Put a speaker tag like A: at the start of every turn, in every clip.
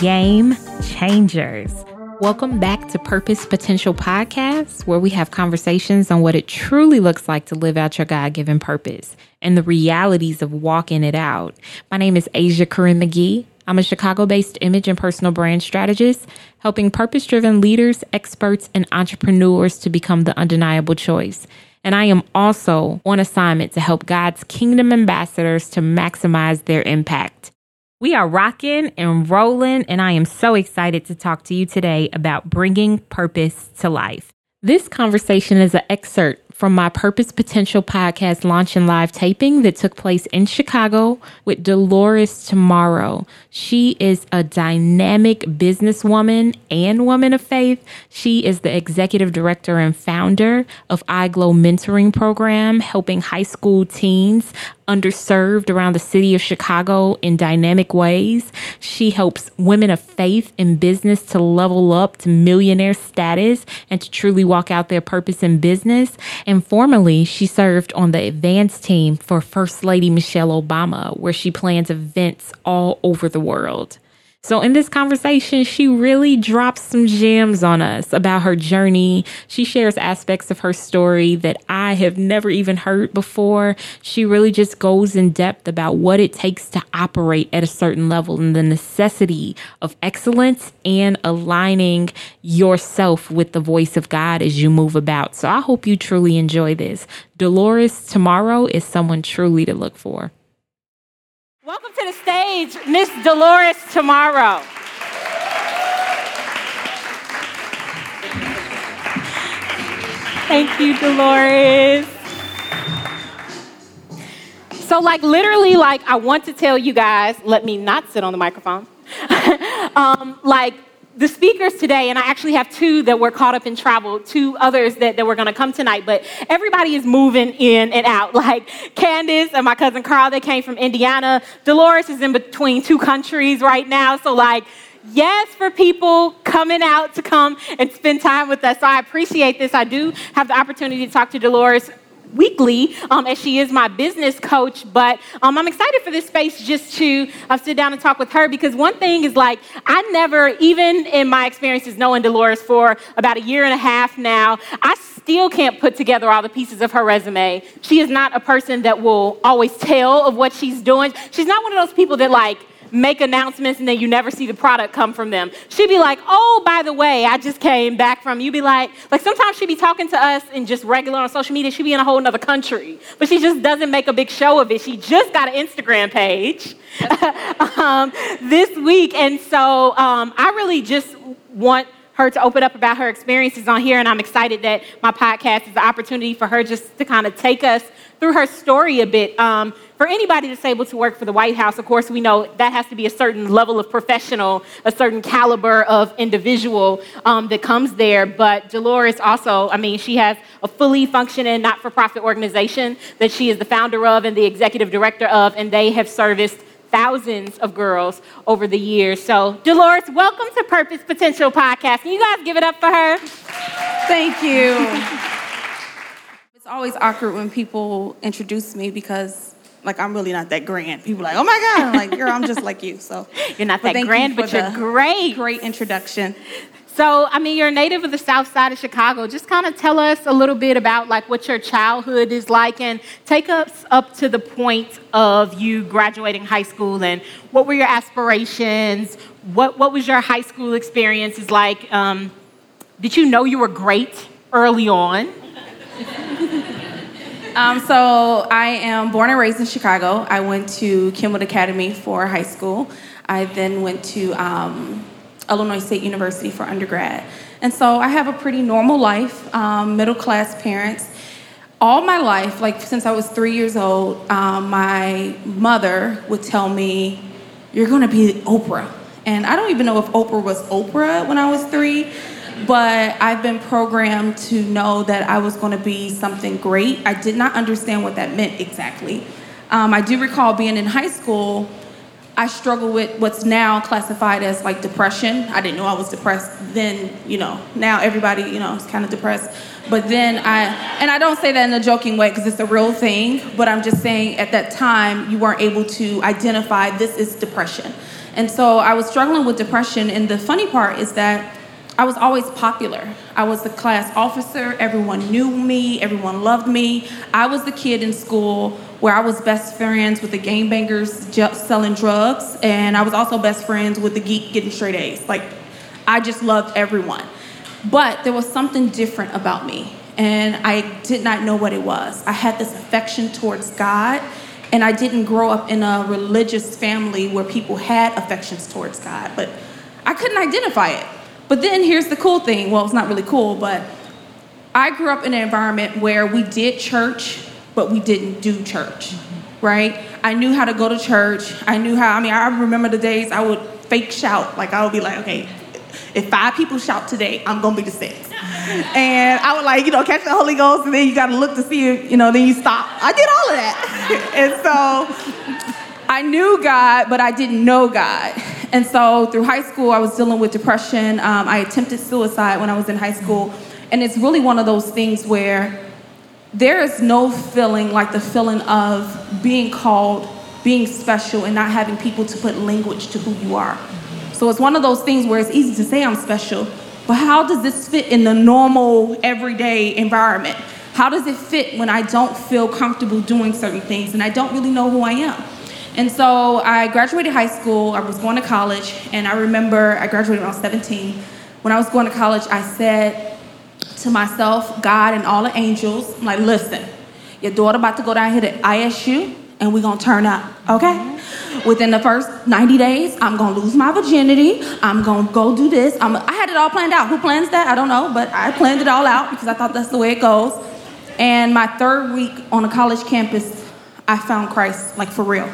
A: game changers. Welcome back to Purpose Potential Podcast, where we have conversations on what it truly looks like to live out your God given purpose and the realities of walking it out. My name is Asia Corinne McGee. I'm a Chicago based image and personal brand strategist, helping purpose driven leaders, experts, and entrepreneurs to become the undeniable choice. And I am also on assignment to help God's kingdom ambassadors to maximize their impact. We are rocking and rolling, and I am so excited to talk to you today about bringing purpose to life. This conversation is an excerpt from my Purpose Potential podcast launch and live taping that took place in Chicago with Dolores Tomorrow. She is a dynamic businesswoman and woman of faith. She is the executive director and founder of iGlow Mentoring Program, helping high school teens underserved around the city of Chicago in dynamic ways. She helps women of faith in business to level up to millionaire status and to truly walk out their purpose in business. And formerly, she served on the advance team for First Lady Michelle Obama, where she plans events all over the world. So, in this conversation, she really drops some gems on us about her journey. She shares aspects of her story that I have never even heard before. She really just goes in depth about what it takes to operate at a certain level and the necessity of excellence and aligning yourself with the voice of God as you move about. So, I hope you truly enjoy this. Dolores Tomorrow is someone truly to look for. Welcome to the stage, Miss Dolores Tomorrow. Thank you, Dolores. So, like, literally, like, I want to tell you guys, let me not sit on the microphone. um, like, the speakers today, and I actually have two that were caught up in travel, two others that, that were to come tonight, but everybody is moving in and out. Like Candace and my cousin Carl, they came from Indiana. Dolores is in between two countries right now. So, like, yes for people coming out to come and spend time with us. So I appreciate this. I do have the opportunity to talk to Dolores weekly um, as she is my business coach. But um, I'm excited for this space just to uh, sit down and talk with her because one thing is like, I never, even in my experiences knowing Dolores for about a year and a half now, I still can't put together all the pieces of her resume. She is not a person that will always tell of what she's doing. She's not one of those people that like, make announcements and then you never see the product come from them. She'd be like, oh, by the way, I just came back from, you'd be like, like sometimes she'd be talking to us and just regular on social media, she'd be in a whole other country, but she just doesn't make a big show of it. She just got an Instagram page um, this week. And so um, I really just want her to open up about her experiences on here. And I'm excited that my podcast is the opportunity for her just to kind of take us through her story a bit. Um, for anybody that's able to work for the White House, of course, we know that has to be a certain level of professional, a certain caliber of individual um, that comes there. But Dolores also, I mean, she has a fully functioning not for profit organization that she is the founder of and the executive director of, and they have serviced thousands of girls over the years. So, Dolores, welcome to Purpose Potential Podcast. Can you guys give it up for her?
B: Thank you. it's always awkward when people introduce me because like I'm really not that grand. People are like, oh my God, I'm like, girl, I'm just like you. So
A: you're not that grand, you but you're great.
B: Great introduction.
A: So, I mean, you're a native of the South Side of Chicago. Just kind of tell us a little bit about like what your childhood is like, and take us up to the point of you graduating high school, and what were your aspirations? What what was your high school experiences like? Um, did you know you were great early on?
B: Um, so I am born and raised in Chicago. I went to Kenwood Academy for high school. I then went to um, Illinois State University for undergrad. And so I have a pretty normal life, um, middle class parents. All my life, like since I was three years old, um, my mother would tell me, You're gonna be Oprah. And I don't even know if Oprah was Oprah when I was three but I've been programmed to know that I was going to be something great. I did not understand what that meant exactly. Um, I do recall being in high school I struggled with what's now classified as like depression. I didn't know I was depressed then, you know, now everybody, you know, is kind of depressed. But then I, and I don't say that in a joking way because it's a real thing, but I'm just saying at that time you weren't able to identify this is depression. And so I was struggling with depression, and the funny part is that I was always popular. I was the class officer, everyone knew me, everyone loved me. I was the kid in school where I was best friends with the game bangers selling drugs, and I was also best friends with the geek getting straight A's. Like, I just loved everyone. But there was something different about me, and I did not know what it was. I had this affection towards God, and I didn't grow up in a religious family where people had affections towards God, but I couldn't identify it. But then here's the cool thing well, it's not really cool, but I grew up in an environment where we did church, but we didn't do church, right? I knew how to go to church. I knew how, I mean, I remember the days I would fake shout. Like, I would be like, okay, if five people shout today, I'm gonna be the sixth. And I would like, you know, catch the Holy Ghost, and then you gotta look to see if, you know, then you stop. I did all of that. and so I knew God, but I didn't know God. And so through high school, I was dealing with depression. Um, I attempted suicide when I was in high school. And it's really one of those things where there is no feeling like the feeling of being called, being special, and not having people to put language to who you are. So it's one of those things where it's easy to say I'm special, but how does this fit in the normal, everyday environment? How does it fit when I don't feel comfortable doing certain things and I don't really know who I am? And so I graduated high school, I was going to college, and I remember I graduated when I was 17. When I was going to college, I said to myself, God and all the angels, I'm like, listen, your daughter about to go down here to ISU, and we're gonna turn up, okay? Mm-hmm. Within the first 90 days, I'm gonna lose my virginity. I'm gonna go do this. I'm, I had it all planned out. Who plans that? I don't know, but I planned it all out because I thought that's the way it goes. And my third week on a college campus, I found Christ, like for real.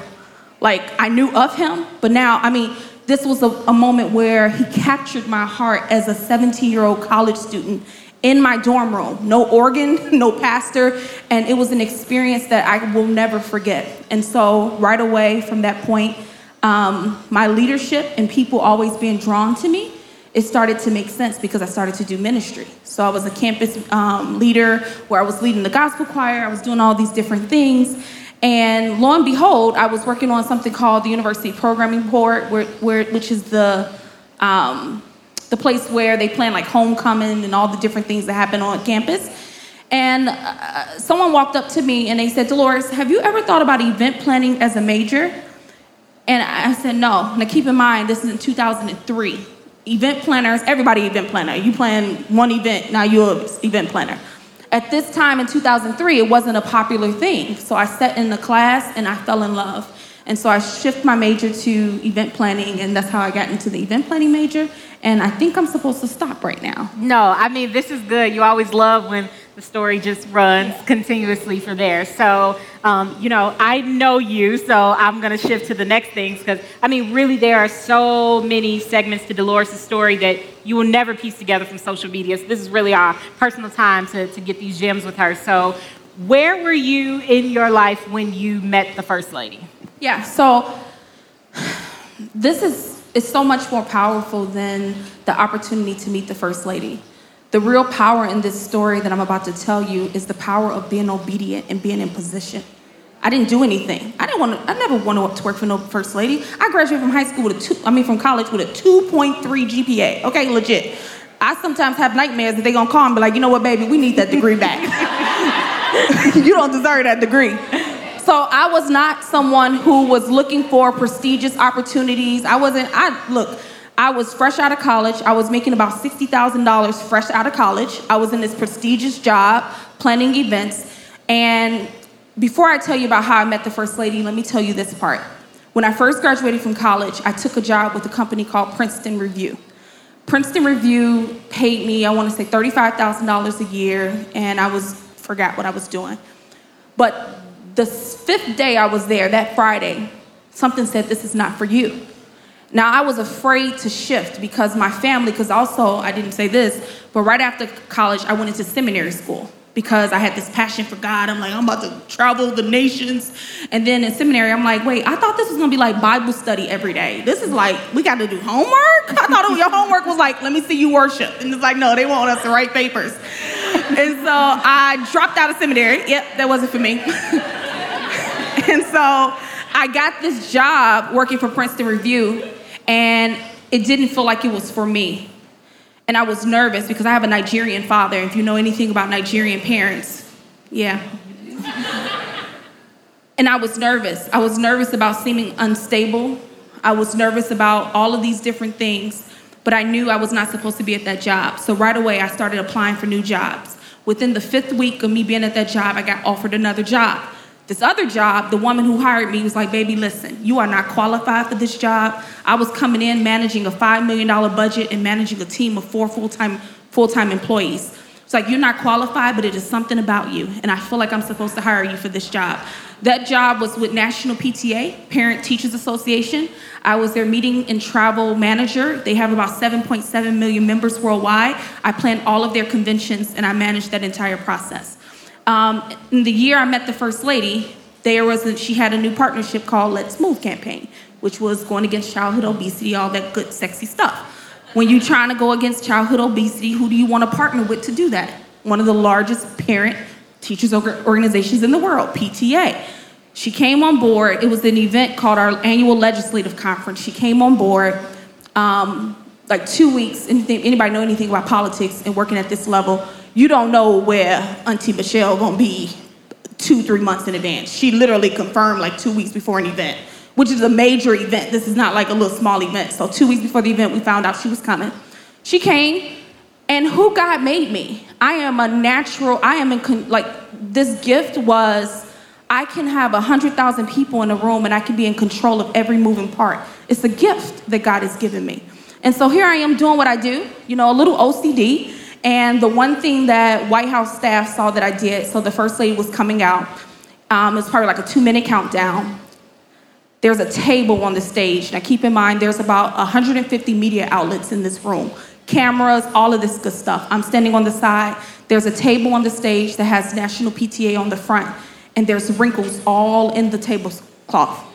B: Like I knew of him, but now, I mean, this was a, a moment where he captured my heart as a 17 year old college student in my dorm room. No organ, no pastor, and it was an experience that I will never forget. And so, right away from that point, um, my leadership and people always being drawn to me, it started to make sense because I started to do ministry. So I was a campus um, leader where I was leading the gospel choir, I was doing all these different things. And lo and behold, I was working on something called the University Programming Board, where, where, which is the, um, the place where they plan like homecoming and all the different things that happen on campus. And uh, someone walked up to me and they said, Dolores, have you ever thought about event planning as a major? And I said, no. Now keep in mind, this is in 2003. Event planners, everybody event planner. You plan one event, now you're an event planner. At this time in 2003, it wasn't a popular thing. So I sat in the class and I fell in love. And so I shifted my major to event planning, and that's how I got into the event planning major. And I think I'm supposed to stop right now.
A: No, I mean, this is good. You always love when the story just runs continuously for there. So, um, you know, I know you, so I'm going to shift to the next things because, I mean, really, there are so many segments to Dolores' story that you will never piece together from social media. So, this is really our personal time to, to get these gems with her. So, where were you in your life when you met the First Lady?
B: Yeah, so this is it's so much more powerful than the opportunity to meet the First Lady. The real power in this story that I'm about to tell you is the power of being obedient and being in position. I didn't do anything. I didn't want to, I never wanted to work for no first lady. I graduated from high school with a two, I mean from college with a 2.3 GPA. Okay, legit. I sometimes have nightmares that they're gonna call and be like, you know what, baby, we need that degree back. you don't deserve that degree. So I was not someone who was looking for prestigious opportunities. I wasn't, I look, I was fresh out of college. I was making about $60,000 fresh out of college. I was in this prestigious job planning events. And before I tell you about how I met the First Lady, let me tell you this part. When I first graduated from college, I took a job with a company called Princeton Review. Princeton Review paid me, I want to say $35,000 a year, and I was forgot what I was doing. But the fifth day I was there, that Friday, something said, This is not for you. Now, I was afraid to shift because my family, because also, I didn't say this, but right after college, I went into seminary school. because I had this passion for God. I'm like, I'm about to travel the nations. And then in seminary, I'm like, wait, I thought this was gonna be like Bible study every day. This is like, we got to do homework? I thought your homework was like, let me see you worship. And it's like, no, they want us to write papers. And so I dropped out of seminary. Yep, that wasn't for me. and so I got this job working for Princeton Review, and it didn't feel like it was for me. And I was nervous because I have a Nigerian father. If you know anything about Nigerian parents, yeah. and I was nervous. I was nervous about seeming unstable. I was nervous about all of these different things, but I knew I was not supposed to be at that job. So right away, I started applying for new jobs. Within the fifth week of me being at that job, I got offered another job. This other job, the woman who hired me was like, baby, listen, you are not qualified for this job. I was coming in managing a $5 million budget and managing a team of four full-time, full-time employees. It's like, you're not qualified, but it is something about you. And I feel like I'm supposed to hire you for this job. That job was with National PTA, Parent Teachers Association. I was their meeting and travel manager. They have about 7.7 million members worldwide. I planned all of their conventions and I managed that entire process. Um, in the year I met the first lady, there was a, she had a new partnership called Let's Move campaign, which was going against childhood obesity, all that good, sexy stuff. When you're trying to go against childhood obesity, who do you want to partner with to do that? One of the largest parent teachers organizations in the world, PTA. She came on board. It was an event called our annual legislative conference. She came on board um, like two weeks. Anything, anybody know anything about politics and working at this level? You don't know where Auntie Michelle gonna be two, three months in advance. She literally confirmed like two weeks before an event, which is a major event. This is not like a little small event. So two weeks before the event, we found out she was coming. She came, and who God made me. I am a natural. I am in con- like this gift was. I can have a hundred thousand people in a room, and I can be in control of every moving part. It's a gift that God has given me. And so here I am doing what I do. You know, a little OCD. And the one thing that White House staff saw that I did, so the first lady was coming out, um, it was probably like a two minute countdown. There's a table on the stage. Now, keep in mind, there's about 150 media outlets in this room cameras, all of this good stuff. I'm standing on the side. There's a table on the stage that has National PTA on the front, and there's wrinkles all in the tablecloth.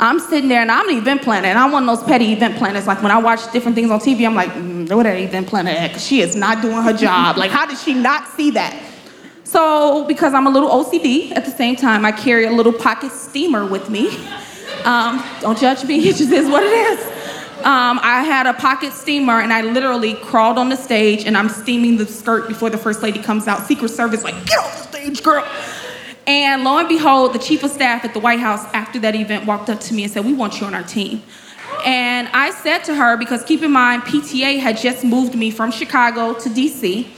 B: I'm sitting there and I'm an event planner, and I'm one of those petty event planners. Like when I watch different things on TV, I'm like, mm, what that event planner at? Because she is not doing her job. like, how did she not see that? So, because I'm a little OCD at the same time, I carry a little pocket steamer with me. Um, don't judge me, it just is what it is. Um, I had a pocket steamer and I literally crawled on the stage and I'm steaming the skirt before the first lady comes out. Secret Service, like, get off the stage, girl. And lo and behold, the chief of staff at the White House after that event walked up to me and said, We want you on our team. And I said to her, because keep in mind, PTA had just moved me from Chicago to DC.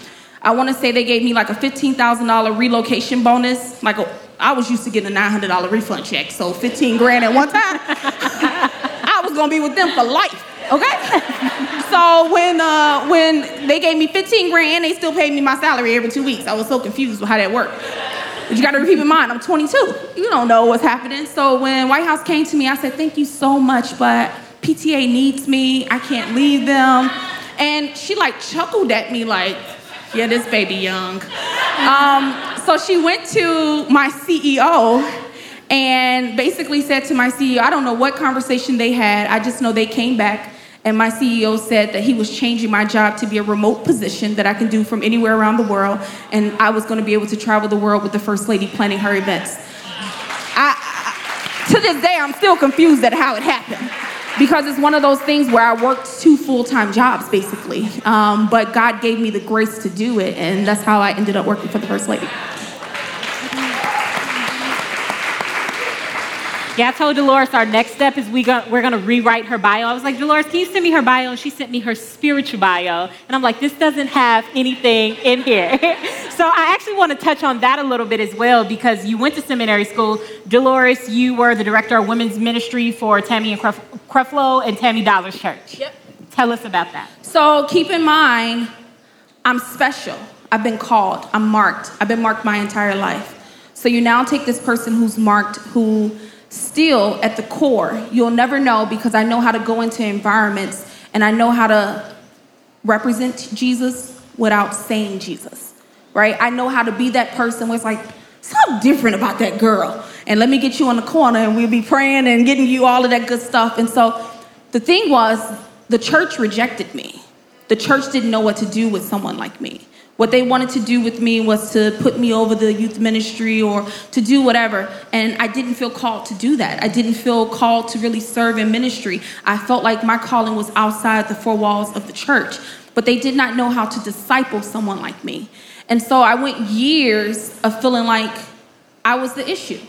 B: I want to say they gave me like a $15,000 relocation bonus. Like a, I was used to getting a $900 refund check, so 15 grand at one time. I was gonna be with them for life. Okay. so when uh, when they gave me 15 grand, they still paid me my salary every two weeks. I was so confused with how that worked. But you got to keep in mind, I'm 22. You don't know what's happening. So when White House came to me, I said, thank you so much, but PTA needs me. I can't leave them. And she like chuckled at me like, yeah, this baby young. Um, so she went to my CEO and basically said to my CEO, I don't know what conversation they had. I just know they came back and my CEO said that he was changing my job to be a remote position that I can do from anywhere around the world. And I was going to be able to travel the world with the First Lady planning her events. I, I, to this day, I'm still confused at how it happened because it's one of those things where I worked two full time jobs basically. Um, but God gave me the grace to do it, and that's how I ended up working for the First Lady.
A: Yeah, I told Dolores our next step is we go, we're going to rewrite her bio. I was like, Dolores, can you send me her bio? And she sent me her spiritual bio. And I'm like, this doesn't have anything in here. so I actually want to touch on that a little bit as well because you went to seminary school. Dolores, you were the director of women's ministry for Taffy and Creflo and Taffy Dollar's church.
B: Yep.
A: Tell us about that.
B: So keep in mind, I'm special. I've been called. I'm marked. I've been marked my entire life. So you now take this person who's marked, who still at the core, you'll never know because I know how to go into environments and I know how to represent Jesus without saying Jesus. right? I know how to be that person where it's like, something different about that girl. And let me get you on the corner and we'll be praying and getting you all of that good stuff. And so the thing was, the church rejected me. The church didn't know what to do with someone like me. What they wanted to do with me was to put me over the youth ministry or to do whatever. And I didn't feel called to do that. I didn't feel called to really serve in ministry. I felt like my calling was outside the four walls of the church. But they did not know how to disciple someone like me. And so I went years of feeling like I was the issue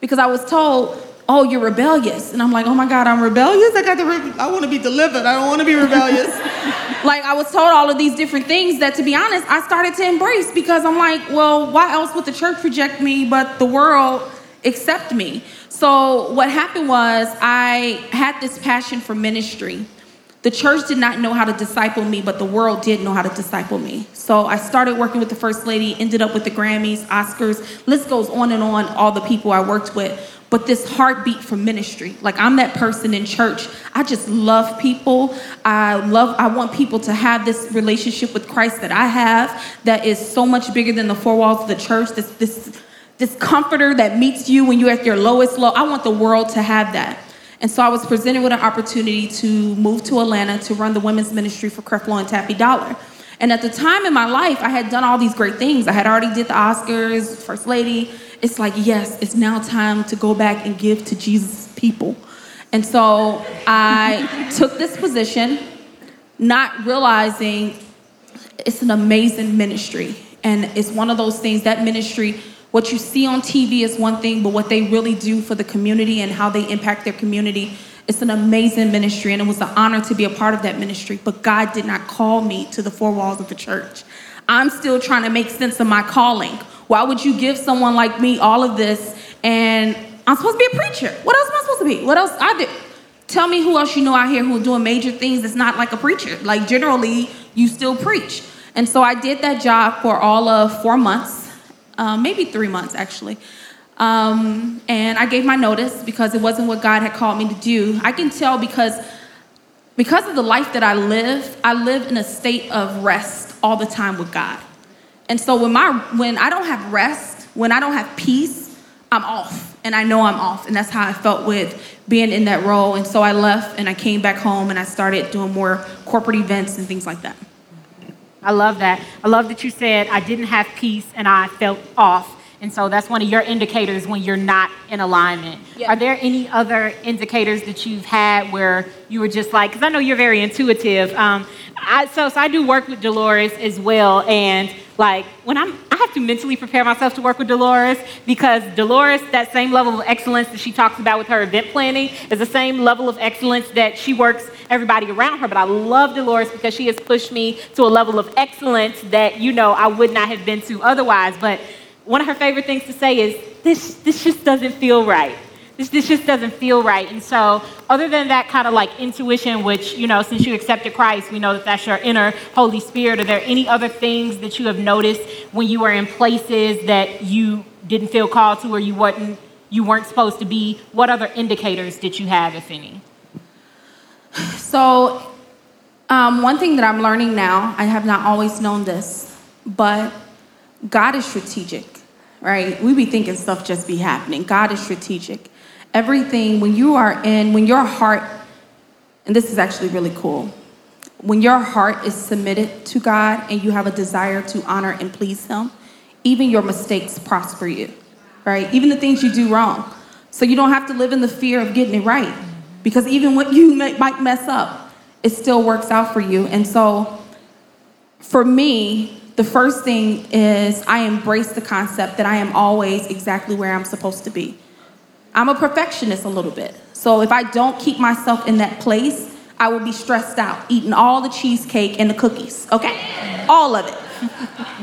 B: because I was told, oh, you're rebellious. And I'm like, oh my God, I'm rebellious? I got to, re- I want to be delivered. I don't want to be rebellious. like I was told all of these different things that to be honest, I started to embrace because I'm like, well, why else would the church reject me but the world accept me? So what happened was I had this passion for ministry the church did not know how to disciple me, but the world did know how to disciple me. So I started working with the First Lady, ended up with the Grammys, Oscars, list goes on and on, all the people I worked with. But this heartbeat for ministry, like I'm that person in church. I just love people. I love, I want people to have this relationship with Christ that I have that is so much bigger than the four walls of the church. This, this, this comforter that meets you when you're at your lowest low. I want the world to have that. And so I was presented with an opportunity to move to Atlanta to run the women's ministry for Creflo and Taffy Dollar. And at the time in my life, I had done all these great things. I had already did the Oscars, First Lady. It's like, yes, it's now time to go back and give to Jesus' people. And so I took this position, not realizing it's an amazing ministry. And it's one of those things, that ministry what you see on TV is one thing, but what they really do for the community and how they impact their community, it's an amazing ministry. And it was an honor to be a part of that ministry. But God did not call me to the four walls of the church. I'm still trying to make sense of my calling. Why would you give someone like me all of this and I'm supposed to be a preacher? What else am I supposed to be? What else I do? Tell me who else you know out here who are doing major things that's not like a preacher. Like generally, you still preach. And so I did that job for all of four months um, maybe three months actually. Um, and I gave my notice because it wasn't what God had called me to do. I can tell because because of the life that I live, I live in a state of rest all the time with God. And so when my when I don't have rest, when I don't have peace, I'm off. And I know I'm off. And that's how I felt with being in that role. And so I left and I came back home and I started doing more corporate events and things like that.
A: I love that. I love that you said I didn't have peace and I felt off. And so that's one of your indicators when you're not in alignment. Yeah. Are there any other indicators that you've had where you were just like, because I know you're very intuitive. Um, I, so, so I do work with Dolores as well. And like when I'm, I have to mentally prepare myself to work with Dolores because Dolores, that same level of excellence that she talks about with her event planning, is the same level of excellence that she works everybody around her. But I love Dolores because she has pushed me to a level of excellence that, you know, I would not have been to otherwise. But one of her favorite things to say is, this, this just doesn't feel right. This, this just doesn't feel right. And so, other than that kind of like intuition, which, you know, since you accepted Christ, we know that that's your inner Holy Spirit, are there any other things that you have noticed when you were in places that you didn't feel called to or you weren't, you weren't supposed to be? What other indicators did you have, if any?
B: So, um, one thing that I'm learning now, I have not always known this, but God is strategic, right? We be thinking stuff just be happening. God is strategic. Everything, when you are in, when your heart, and this is actually really cool, when your heart is submitted to God and you have a desire to honor and please Him, even your mistakes prosper you, right? Even the things you do wrong. So you don't have to live in the fear of getting it right. Because even when you might mess up, it still works out for you. And so for me, the first thing is I embrace the concept that I am always exactly where I'm supposed to be. I'm a perfectionist a little bit. So if I don't keep myself in that place, I will be stressed out, eating all the cheesecake and the cookies, okay? All of it.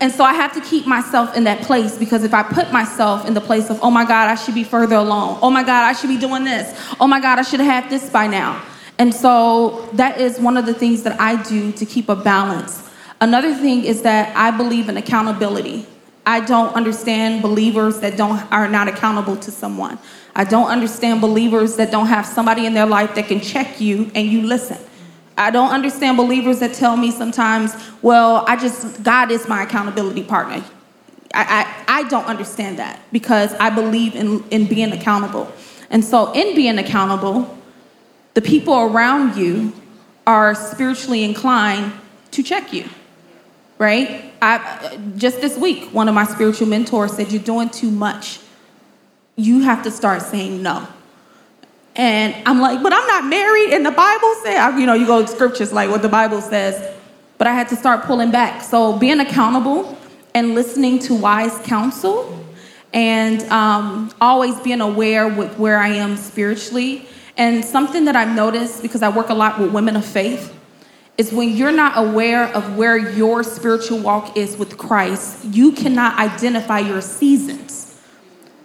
B: And so I have to keep myself in that place because if I put myself in the place of, oh my God, I should be further along. Oh my God, I should be doing this. Oh my God, I should have had this by now. And so that is one of the things that I do to keep a balance. Another thing is that I believe in accountability. I don't understand believers that don't are not accountable to someone. I don't understand believers that don't have somebody in their life that can check you and you listen. I don't understand believers that tell me sometimes, well, I just, God is my accountability partner. I, I, I don't understand that because I believe in, in being accountable. And so, in being accountable, the people around you are spiritually inclined to check you, right? I, just this week, one of my spiritual mentors said, You're doing too much. You have to start saying no. And I'm like, But I'm not married. And the Bible says, you know, you go to scriptures like what the Bible says. But I had to start pulling back. So being accountable and listening to wise counsel and um, always being aware with where I am spiritually. And something that I've noticed because I work a lot with women of faith is when you're not aware of where your spiritual walk is with Christ, you cannot identify your seasons.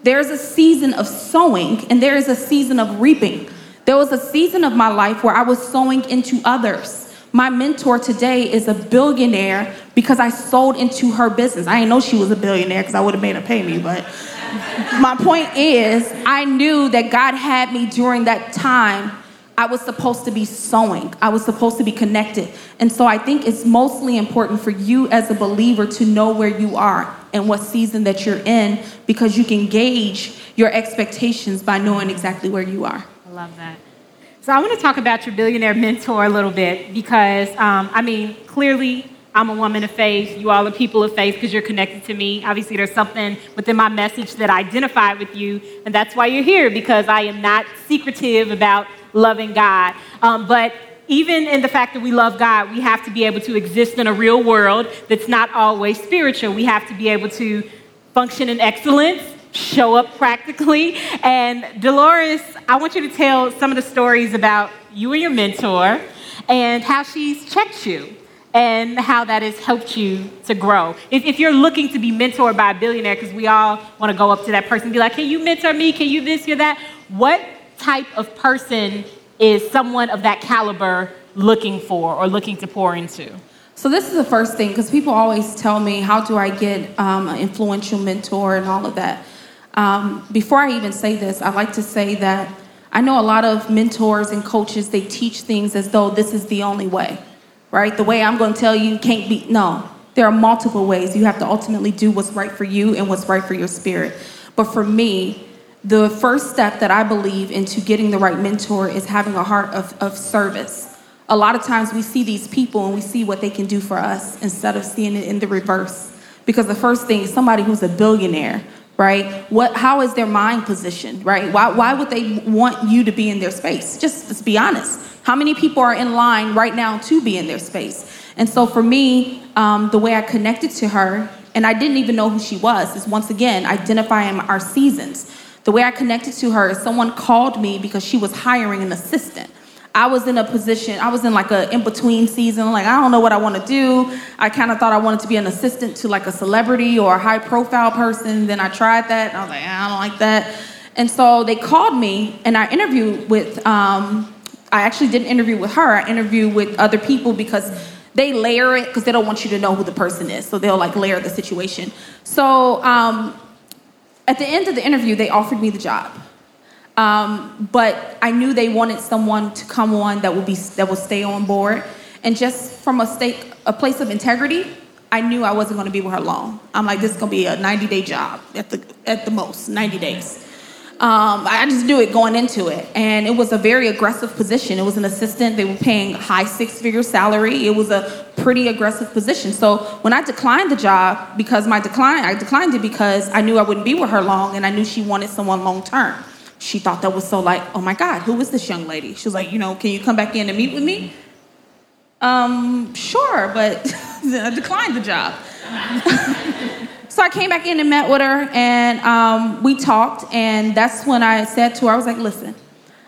B: There's a season of sowing and there is a season of reaping. There was a season of my life where I was sowing into others. My mentor today is a billionaire because I sold into her business. I didn't know she was a billionaire because I would have made her pay me, but my point is, I knew that God had me during that time I was supposed to be sowing. I was supposed to be connected. And so I think it's mostly important for you as a believer to know where you are and what season that you're in because you can gauge your expectations by knowing exactly where you are.
A: I love that. So I want to talk about your billionaire mentor a little bit because, um, I mean, clearly I'm a woman of faith. You all are people of faith because you're connected to me. Obviously, there's something within my message that identified with you, and that's why you're here because I am not secretive about loving God. Um, but even in the fact that we love God, we have to be able to exist in a real world that's not always spiritual. We have to be able to function in excellence, show up practically. And Dolores, I want you to tell some of the stories about you and your mentor and how she's checked you and how that has helped you to grow. If, if you're looking to be mentored by a billionaire, because we all want to go up to that person and be like, can you mentor me? Can you this, you that? What type of person is someone of that caliber looking for or looking to pour into?
B: So this is the first thing because people always tell me, "How do I get um, an influential mentor and all of that?" Um, before I even say this, I like to say that I know a lot of mentors and coaches. They teach things as though this is the only way, right? The way I'm going to tell you can't be. No, there are multiple ways. You have to ultimately do what's right for you and what's right for your spirit. But for me, the first step that I believe into getting the right mentor is having a heart of, of service. A lot of times we see these people and we see what they can do for us instead of seeing it in the reverse. Because the first thing is somebody who's a billionaire, right? What, how is their mind positioned, right? Why, why would they want you to be in their space? Just let's be honest. How many people are in line right now to be in their space? And so for me, um, the way I connected to her, and I didn't even know who she was, is once again identifying our seasons. The way I connected to her is someone called me because she was hiring an assistant. I was in a position, I was in like a in between season, like I don't know what I want to do. I kind of thought I wanted to be an assistant to like a celebrity or a high profile person. Then I tried that and I was like, I don't like that. And so they called me and I interviewed with, um, I actually didn't interview with her, I interviewed with other people because they layer it because they don't want you to know who the person is. So they'll like layer the situation. So um, at the end of the interview, they offered me the job. Um, but I knew they wanted someone to come on that would be that would stay on board. And just from a stake, a place of integrity, I knew I wasn't going to be with her long. I'm like, this is going to be a 90 day job at the at the most, 90 days. Um, I just knew it going into it, and it was a very aggressive position. It was an assistant. They were paying high six figure salary. It was a pretty aggressive position. So when I declined the job, because my decline, I declined it because I knew I wouldn't be with her long, and I knew she wanted someone long term. She thought that was so like, oh my God, who is this young lady? She was like, you know, can you come back in and meet with me? Um, sure, but I declined the job. So I came back in and met with her, and um, we talked, and that's when I said to her, I was like, listen,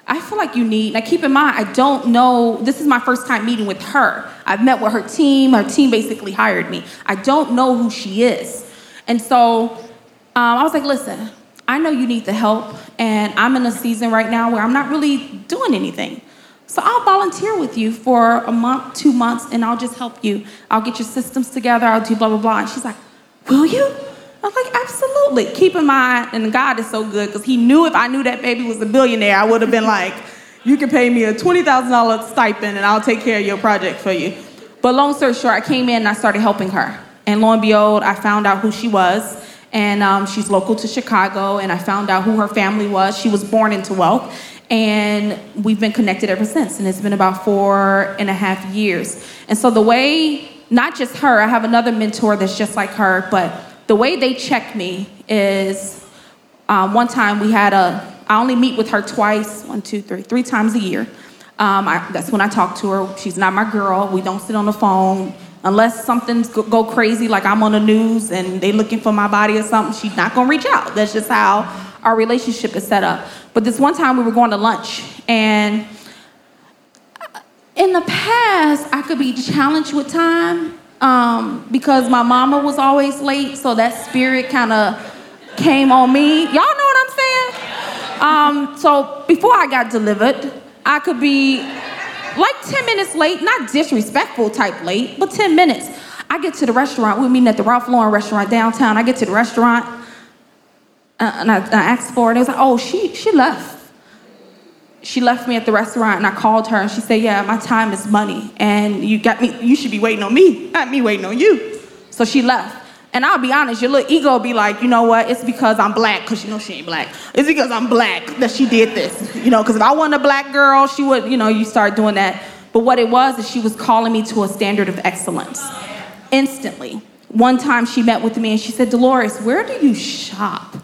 B: I feel like you need, now keep in mind, I don't know, this is my first time meeting with her. I've met with her team, her team basically hired me. I don't know who she is. And so um, I was like, listen, I know you need the help, and I'm in a season right now where I'm not really doing anything. So I'll volunteer with you for a month, two months, and I'll just help you. I'll get your systems together, I'll do blah, blah, blah. And she's like, Will you? I'm like, absolutely. Keep in mind, and God is so good because He knew if I knew that baby was a billionaire, I would have been like, you can pay me a $20,000 stipend and I'll take care of your project for you. But long story short, I came in and I started helping her. And lo and behold, I found out who she was. And um, she's local to Chicago. And I found out who her family was. She was born into wealth. And we've been connected ever since. And it's been about four and a half years. And so the way, not just her, I have another mentor that's just like her, but the way they check me is um, one time we had a, I only meet with her twice, one, two, three, three times a year. Um, I, that's when I talk to her. She's not my girl. We don't sit on the phone unless something's go, go crazy, like I'm on the news and they looking for my body or something. She's not gonna reach out. That's just how our relationship is set up. But this one time we were going to lunch, and in the past I could be challenged with time um, because my mama was always late, so that spirit kind of came on me. Y'all know what I'm saying? Um, so before I got delivered, I could be like 10 minutes late, not disrespectful type late, but 10 minutes. I get to the restaurant, we're meeting at the Ralph Lauren restaurant downtown. I get to the restaurant uh, and I, I asked for it. It was like, oh, she, she left. She left me at the restaurant and I called her and she said, yeah, my time is money and you got me, you should be waiting on me, not me waiting on you. So she left. And I'll be honest, your little ego be like, you know what? It's because I'm black, because you know she ain't black. It's because I'm black that she did this. You know, because if I wasn't a black girl, she would, you know, you start doing that. But what it was is she was calling me to a standard of excellence instantly. One time she met with me and she said, Dolores, where do you shop?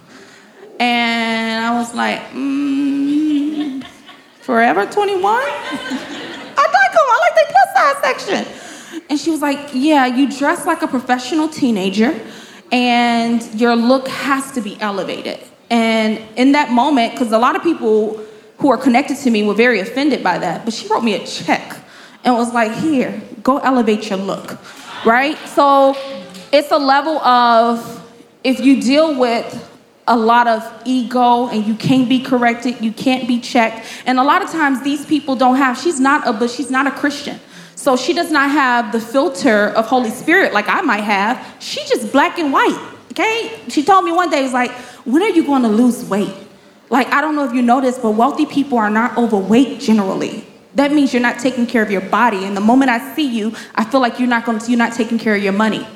B: And I was like, mm, Forever 21? I like them. I like the plus size section. And she was like, Yeah, you dress like a professional teenager, and your look has to be elevated. And in that moment, because a lot of people who are connected to me were very offended by that, but she wrote me a check and was like, Here, go elevate your look, right? So it's a level of if you deal with a lot of ego and you can't be corrected, you can't be checked. And a lot of times these people don't have, she's not a, but she's not a Christian. So she does not have the filter of Holy Spirit like I might have. She just black and white. Okay? She told me one day, was like, when are you going to lose weight? Like, I don't know if you noticed, but wealthy people are not overweight generally. That means you're not taking care of your body. And the moment I see you, I feel like you're not going to, you're not taking care of your money.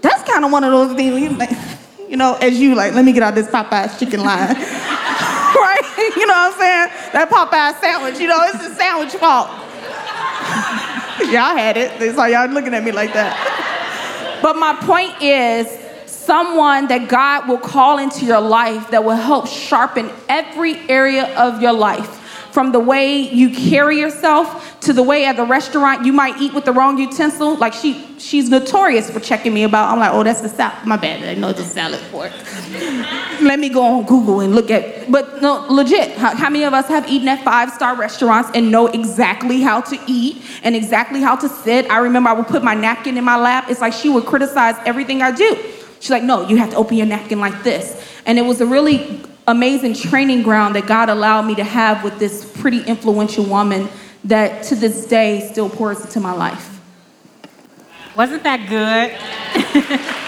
B: That's kind of one of those things, you know, as you like, let me get out this Popeye's chicken line. right? You know what I'm saying? That Popeye sandwich, you know, it's the sandwich fault. y'all had it. It's like y'all looking at me like that. But my point is, someone that God will call into your life that will help sharpen every area of your life from the way you carry yourself to the way at the restaurant you might eat with the wrong utensil. Like she, she's notorious for checking me about. I'm like, oh, that's the salad. My bad. I know the salad fork. Let me go on Google and look at. But no, legit. How, how many of us have eaten at five star restaurants and know exactly how to eat and exactly how to sit? I remember I would put my napkin in my lap. It's like she would criticize everything I do. She's like, no, you have to open your napkin like this. And it was a really amazing training ground that God allowed me to have with this pretty influential woman that to this day still pours into my life.
C: Wasn't that good?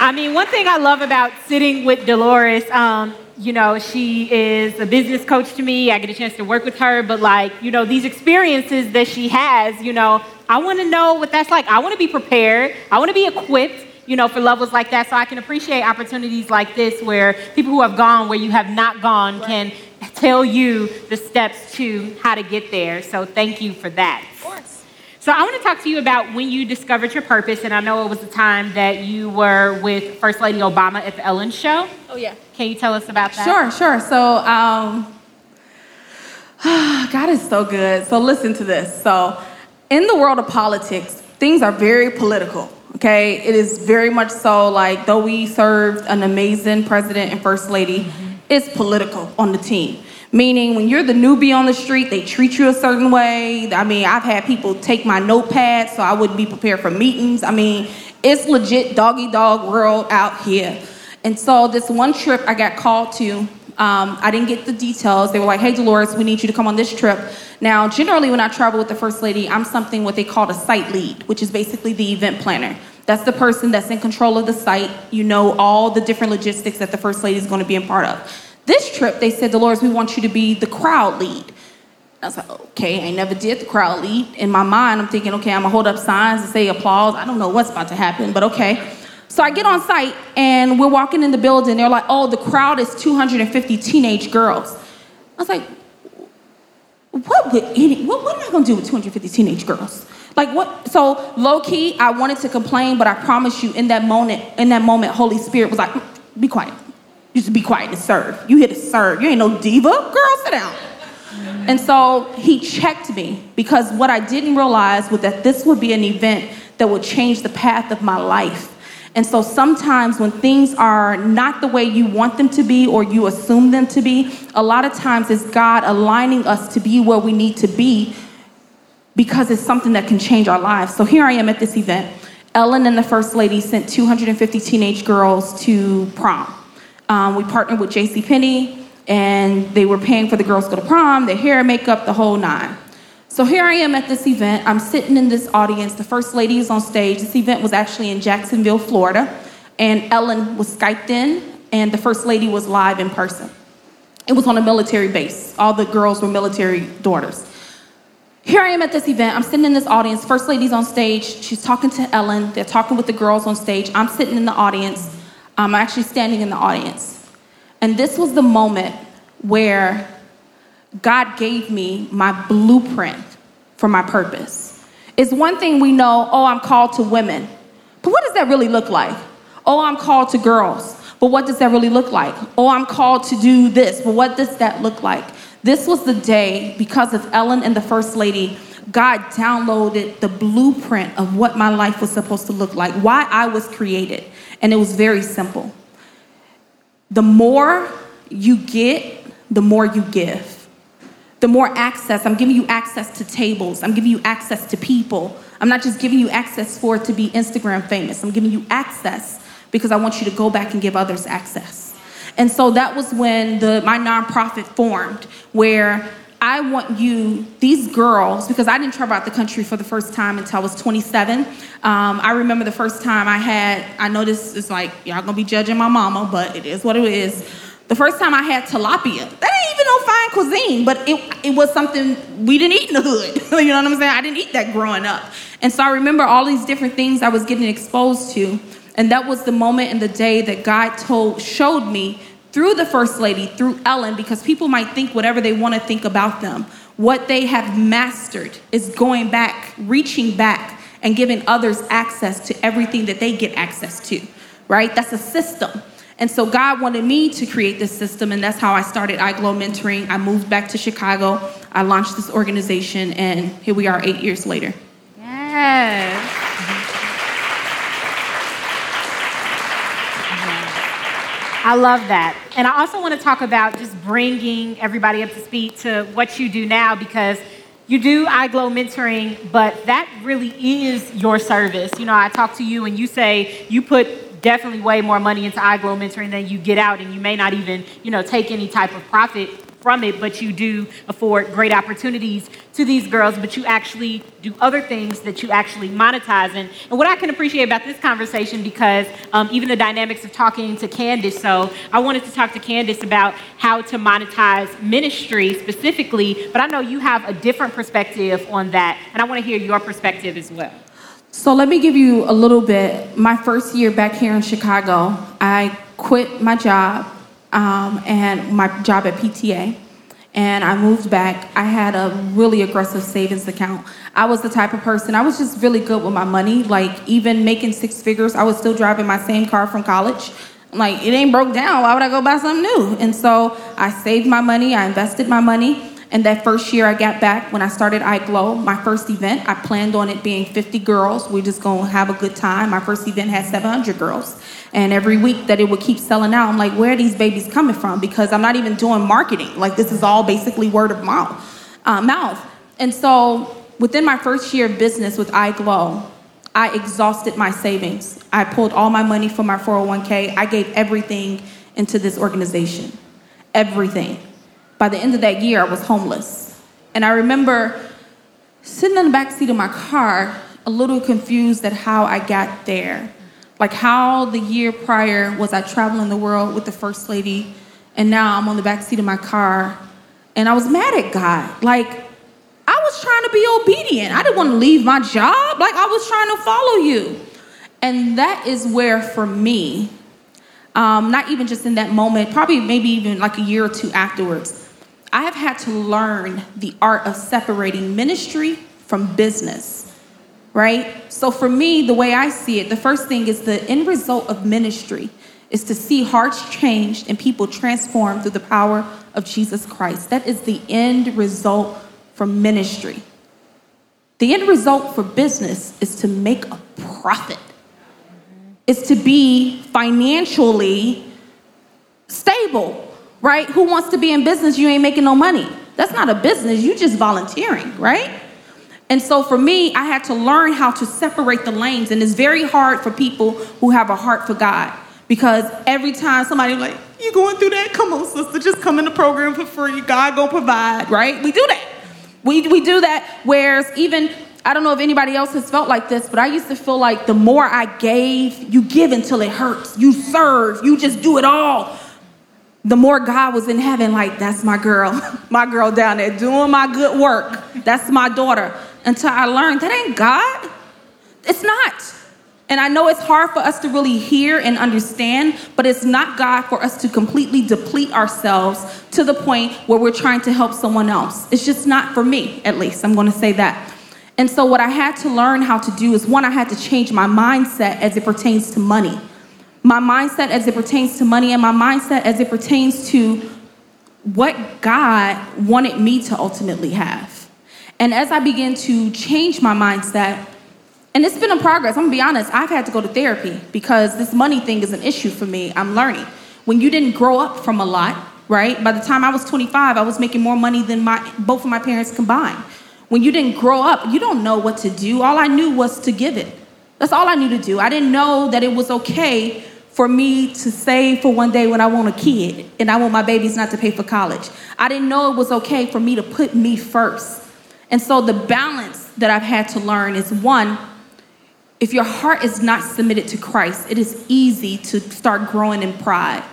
C: I mean, one thing I love about sitting with Dolores, um, you know, she is a business coach to me. I get a chance to work with her, but like, you know, these experiences that she has, you know, I want to know what that's like. I want to be prepared. I want to be equipped you know, for levels like that. So I can appreciate opportunities like this where people who have gone where you have not gone can tell you the steps to how to get there. So thank you for that.
B: Of course.
C: So I want to talk to you about when you discovered your purpose, and I know it was the time that you were with First Lady Obama at the Ellen Show.
B: Oh yeah.
C: Can you tell us about that?
B: Sure, sure. So um, God is so good. So listen to this. So in the world of politics, things are very political. Okay, it is very much so like though we served an amazing president and first lady, mm-hmm. it's political on the team. Meaning, when you're the newbie on the street, they treat you a certain way. I mean, I've had people take my notepad so I wouldn't be prepared for meetings. I mean, it's legit doggy dog world out here. And so, this one trip I got called to, um, I didn't get the details. They were like, hey, Dolores, we need you to come on this trip. Now, generally, when I travel with the First Lady, I'm something what they call a site lead, which is basically the event planner. That's the person that's in control of the site. You know all the different logistics that the First Lady is going to be a part of. This trip, they said, Dolores, we want you to be the crowd lead. I was like, okay, I never did the crowd lead. In my mind, I'm thinking, okay, I'm gonna hold up signs and say applause. I don't know what's about to happen, but okay. So I get on site and we're walking in the building. They're like, oh, the crowd is 250 teenage girls. I was like, what would any, what, what am I gonna do with 250 teenage girls? Like what? So low key, I wanted to complain, but I promise you, in that moment, in that moment, Holy Spirit was like, mm, be quiet. You just be quiet and serve. You here to serve. You ain't no diva, girl. Sit down. And so he checked me because what I didn't realize was that this would be an event that would change the path of my life. And so sometimes when things are not the way you want them to be or you assume them to be, a lot of times it's God aligning us to be where we need to be because it's something that can change our lives. So here I am at this event. Ellen and the First Lady sent 250 teenage girls to prom. Um, we partnered with J.C. Penney, and they were paying for the girls to go to prom, their hair, makeup, the whole nine. So here I am at this event. I'm sitting in this audience. The first lady is on stage. This event was actually in Jacksonville, Florida, and Ellen was Skyped in, and the first lady was live in person. It was on a military base. All the girls were military daughters. Here I am at this event. I'm sitting in this audience. First lady's on stage. She's talking to Ellen. They're talking with the girls on stage. I'm sitting in the audience. I'm actually standing in the audience. And this was the moment where God gave me my blueprint for my purpose. It's one thing we know, oh, I'm called to women. But what does that really look like? Oh, I'm called to girls. But what does that really look like? Oh, I'm called to do this. But what does that look like? This was the day, because of Ellen and the First Lady, God downloaded the blueprint of what my life was supposed to look like, why I was created. And it was very simple. The more you get, the more you give the more access. I'm giving you access to tables. I'm giving you access to people. I'm not just giving you access for it to be Instagram famous. I'm giving you access because I want you to go back and give others access. And so that was when the, my nonprofit formed, where I want you, these girls, because I didn't travel out the country for the first time until I was 27. Um, I remember the first time I had, I know this is like, y'all gonna be judging my mama, but it is what it is. The first time I had tilapia, that ain't even no fine cuisine, but it, it was something we didn't eat in the hood. you know what I'm saying? I didn't eat that growing up. And so I remember all these different things I was getting exposed to. And that was the moment in the day that God told, showed me through the First Lady, through Ellen, because people might think whatever they want to think about them. What they have mastered is going back, reaching back, and giving others access to everything that they get access to, right? That's a system. And so God wanted me to create this system, and that's how I started iGlow Mentoring. I moved back to Chicago. I launched this organization, and here we are eight years later.
C: Yes. I love that. And I also want to talk about just bringing everybody up to speed to what you do now because you do iGlow mentoring, but that really is your service. You know, I talk to you and you say you put definitely way more money into iGlow mentoring than you get out, and you may not even, you know, take any type of profit from it, but you do afford great opportunities to these girls, but you actually do other things that you actually monetize. And, and what I can appreciate about this conversation, because um, even the dynamics of talking to Candace, so I wanted to talk to Candace about how to monetize ministry specifically, but I know you have a different perspective on that, and I want to hear your perspective as well.
B: So let me give you a little bit. My first year back here in Chicago, I quit my job um, and my job at PTA, and I moved back. I had a really aggressive savings account. I was the type of person, I was just really good with my money. Like, even making six figures, I was still driving my same car from college. Like, it ain't broke down. Why would I go buy something new? And so I saved my money, I invested my money. And that first year I got back, when I started iGlow, my first event, I planned on it being 50 girls. We're just gonna have a good time. My first event had 700 girls. And every week that it would keep selling out, I'm like, where are these babies coming from? Because I'm not even doing marketing. Like, this is all basically word of mouth. Uh, mouth. And so within my first year of business with iGlow, I exhausted my savings. I pulled all my money from my 401k. I gave everything into this organization. Everything. By the end of that year, I was homeless. And I remember sitting in the back seat of my car, a little confused at how I got there. Like how the year prior was I traveling the world with the First Lady and now I'm on the back seat of my car, and I was mad at God. Like, I was trying to be obedient. I didn't want to leave my job. Like, I was trying to follow you. And that is where, for me, um, not even just in that moment, probably maybe even like a year or two afterwards, I have had to learn the art of separating ministry from business, right? So for me, the way I see it, the first thing is the end result of ministry is to see hearts changed and people transformed through the power of Jesus Christ. That is the end result for ministry. The end result for business is to make a profit is to be financially stable, right? Who wants to be in business? You ain't making no money. That's not a business, you just volunteering, right? And so for me, I had to learn how to separate the lanes. And it's very hard for people who have a heart for God because every time somebody like, you going through that? Come on, sister, just come in the program for free. God gonna provide, right? We do that. We, we do that. Whereas even I don't know if anybody else has felt like this, but I used to feel like the more I gave, you give until it hurts. You serve, you just do it all. The more God was in heaven, like, that's my girl, my girl down there doing my good work. That's my daughter. Until I learned that ain't God. It's not. And I know it's hard for us to really hear and understand, but it's not God for us to completely deplete ourselves to the point where we're trying to help someone else. It's just not for me, at least. I'm going to say that. And so, what I had to learn how to do is one, I had to change my mindset as it pertains to money. My mindset as it pertains to money, and my mindset as it pertains to what God wanted me to ultimately have. And as I began to change my mindset, and it's been a progress, I'm gonna be honest, I've had to go to therapy because this money thing is an issue for me. I'm learning. When you didn't grow up from a lot, right? By the time I was 25, I was making more money than my both of my parents combined. When you didn't grow up, you don't know what to do. All I knew was to give it. That's all I knew to do. I didn't know that it was okay for me to save for one day when I want a kid and I want my babies not to pay for college. I didn't know it was okay for me to put me first. And so the balance that I've had to learn is one, if your heart is not submitted to Christ, it is easy to start growing in pride.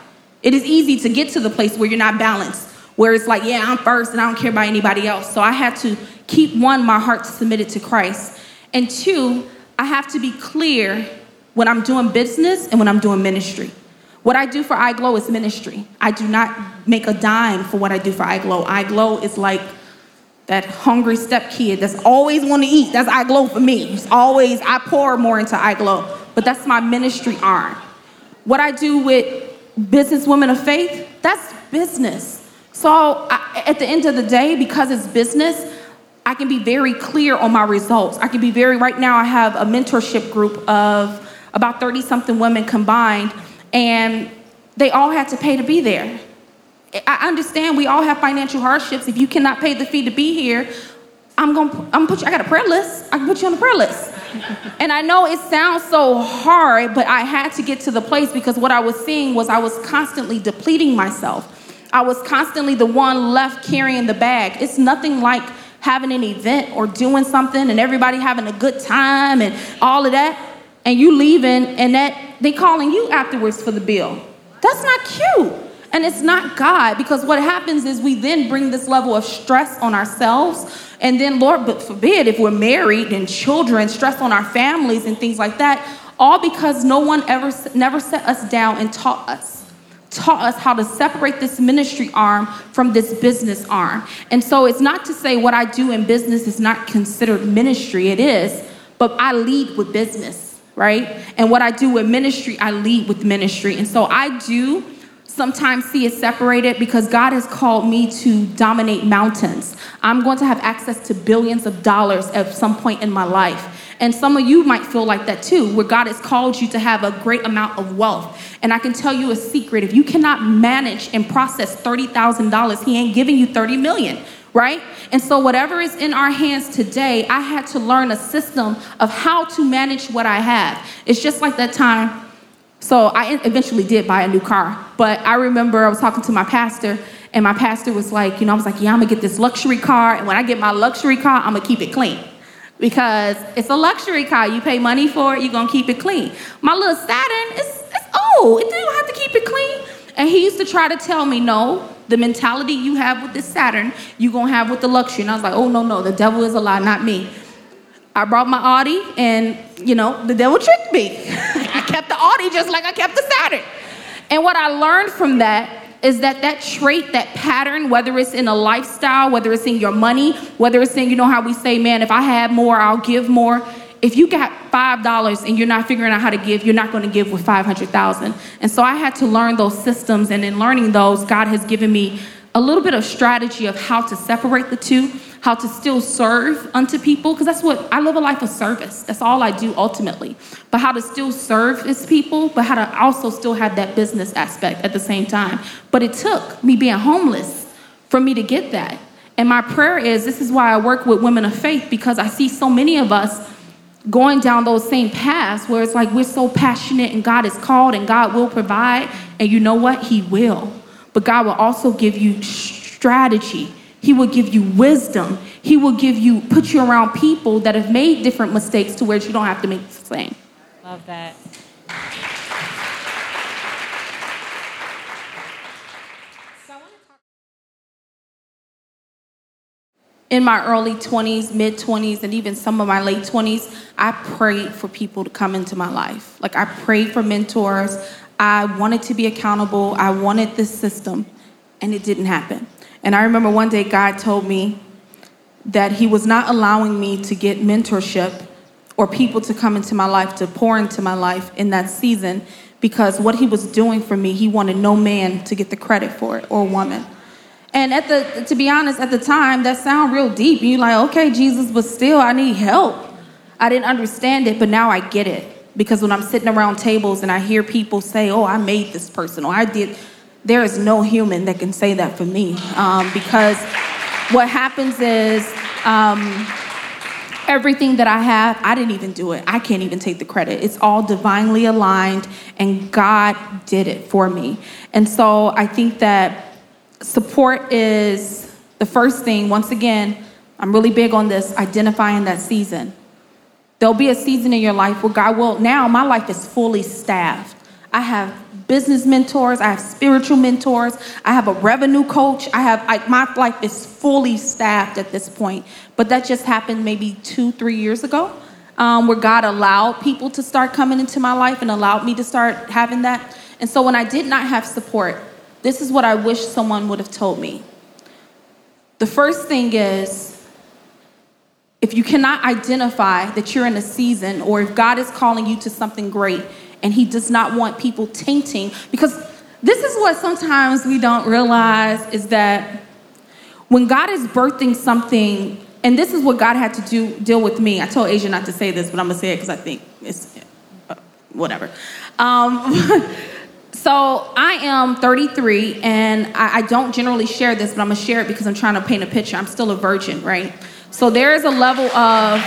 B: It is easy to get to the place where you're not balanced, where it's like, yeah, I'm first and I don't care about anybody else. So I had to keep one, my heart submitted to Christ. And two, I have to be clear when I'm doing business and when I'm doing ministry. What I do for iGlow is ministry. I do not make a dime for what I do for iGlow. iGlow is like that hungry step kid that's always want to eat. That's iGlow for me. It's always, I pour more into iGlow, but that's my ministry arm. What I do with business women of faith, that's business. So I, at the end of the day, because it's business, I can be very clear on my results. I can be very, right now, I have a mentorship group of about 30 something women combined, and they all had to pay to be there. I understand we all have financial hardships. If you cannot pay the fee to be here, I'm gonna, I'm gonna put you, I got a prayer list. I can put you on the prayer list. and I know it sounds so hard, but I had to get to the place because what I was seeing was I was constantly depleting myself. I was constantly the one left carrying the bag. It's nothing like having an event or doing something and everybody having a good time and all of that, and you leaving and that they calling you afterwards for the bill. That's not cute. And it's not God because what happens is we then bring this level of stress on ourselves. And then, Lord, but forbid, if we're married and children, stress on our families and things like that, all because no one ever never set us down and taught us taught us how to separate this ministry arm from this business arm. And so it's not to say what I do in business is not considered ministry, it is, but I lead with business, right? And what I do with ministry, I lead with ministry. And so I do sometimes see it separated because God has called me to dominate mountains. I'm going to have access to billions of dollars at some point in my life. And some of you might feel like that too, where God has called you to have a great amount of wealth. And I can tell you a secret if you cannot manage and process $30,000, He ain't giving you 30 million right? And so, whatever is in our hands today, I had to learn a system of how to manage what I have. It's just like that time. So, I eventually did buy a new car, but I remember I was talking to my pastor, and my pastor was like, you know, I was like, yeah, I'm gonna get this luxury car, and when I get my luxury car, I'm gonna keep it clean because it's a luxury car. You pay money for it, you're gonna keep it clean. My little Saturn, it's, it's old. It don't have to keep it clean. And he used to try to tell me, no, the mentality you have with this Saturn, you're gonna have with the luxury. And I was like, oh, no, no, the devil is a lie, not me. I brought my Audi, and you know, the devil tricked me. Kept the Audi just like I kept the Saturn. And what I learned from that is that that trait, that pattern, whether it's in a lifestyle, whether it's in your money, whether it's in, you know how we say, man, if I have more, I'll give more. If you got five dollars and you're not figuring out how to give, you're not going to give with five hundred thousand. And so I had to learn those systems, and in learning those, God has given me a little bit of strategy of how to separate the two how to still serve unto people, because that's what I live a life of service. That's all I do ultimately. But how to still serve his people, but how to also still have that business aspect at the same time. But it took me being homeless for me to get that. And my prayer is this is why I work with women of faith, because I see so many of us going down those same paths where it's like we're so passionate and God is called and God will provide. And you know what? He will. But God will also give you strategy he will give you wisdom. He will give you, put you around people that have made different mistakes to where you don't have to make the same.
A: Love that.
B: in my early 20s, mid 20s, and even some of my late 20s, I prayed for people to come into my life. Like I prayed for mentors. I wanted to be accountable. I wanted this system, and it didn't happen. And I remember one day God told me that He was not allowing me to get mentorship or people to come into my life, to pour into my life in that season, because what He was doing for me, He wanted no man to get the credit for it or woman. And at the, to be honest, at the time, that sounded real deep. You're like, okay, Jesus, but still, I need help. I didn't understand it, but now I get it. Because when I'm sitting around tables and I hear people say, oh, I made this person, or I did, there is no human that can say that for me um, because what happens is um, everything that I have, I didn't even do it. I can't even take the credit. It's all divinely aligned, and God did it for me. And so I think that support is the first thing. Once again, I'm really big on this identifying that season. There'll be a season in your life where God will, now my life is fully staffed. I have business mentors, I have spiritual mentors, I have a revenue coach. I have I, my life is fully staffed at this point. But that just happened maybe two, three years ago, um, where God allowed people to start coming into my life and allowed me to start having that. And so when I did not have support, this is what I wish someone would have told me. The first thing is if you cannot identify that you're in a season or if God is calling you to something great, and he does not want people tainting because this is what sometimes we don't realize is that when God is birthing something, and this is what God had to do deal with me. I told Asia not to say this, but I'm gonna say it because I think it's uh, whatever. Um, so I am 33, and I, I don't generally share this, but I'm gonna share it because I'm trying to paint a picture. I'm still a virgin, right? So there is a level of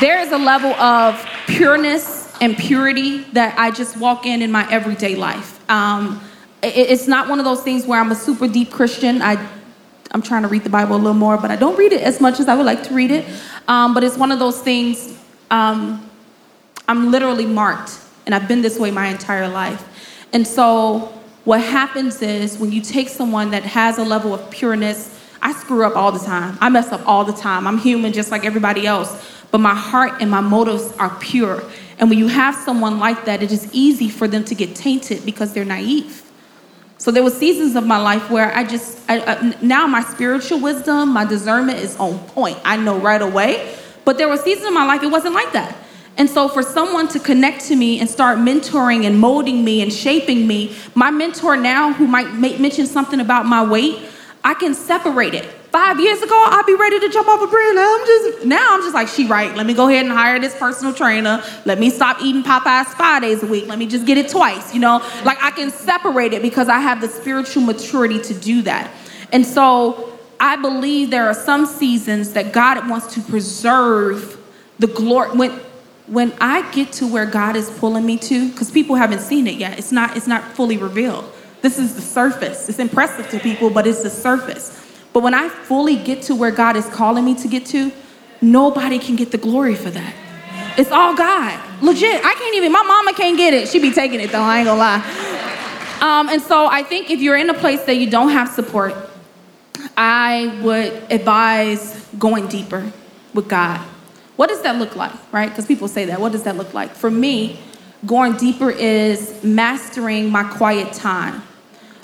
B: there is a level of pureness and purity that I just walk in in my everyday life. Um, it, it's not one of those things where I'm a super deep Christian. I, I'm trying to read the Bible a little more, but I don't read it as much as I would like to read it. Um, but it's one of those things, um, I'm literally marked, and I've been this way my entire life. And so, what happens is when you take someone that has a level of pureness, I screw up all the time. I mess up all the time. I'm human just like everybody else. But my heart and my motives are pure. And when you have someone like that, it is easy for them to get tainted because they're naive. So there were seasons of my life where I just I, now my spiritual wisdom, my discernment is on point. I know right away. But there were seasons of my life it wasn't like that. And so for someone to connect to me and start mentoring and molding me and shaping me, my mentor now who might mention something about my weight, I can separate it Five years ago, I'd be ready to jump off a bridge. Now I'm just now I'm just like, she right. Let me go ahead and hire this personal trainer. Let me stop eating Popeyes five days a week. Let me just get it twice. You know, like I can separate it because I have the spiritual maturity to do that. And so I believe there are some seasons that God wants to preserve the glory when when I get to where God is pulling me to, because people haven't seen it yet. It's not, it's not fully revealed. This is the surface. It's impressive to people, but it's the surface. But when I fully get to where God is calling me to get to, nobody can get the glory for that. It's all God. Legit. I can't even, my mama can't get it. She be taking it though, I ain't gonna lie. Um, and so I think if you're in a place that you don't have support, I would advise going deeper with God. What does that look like, right? Because people say that. What does that look like? For me, going deeper is mastering my quiet time.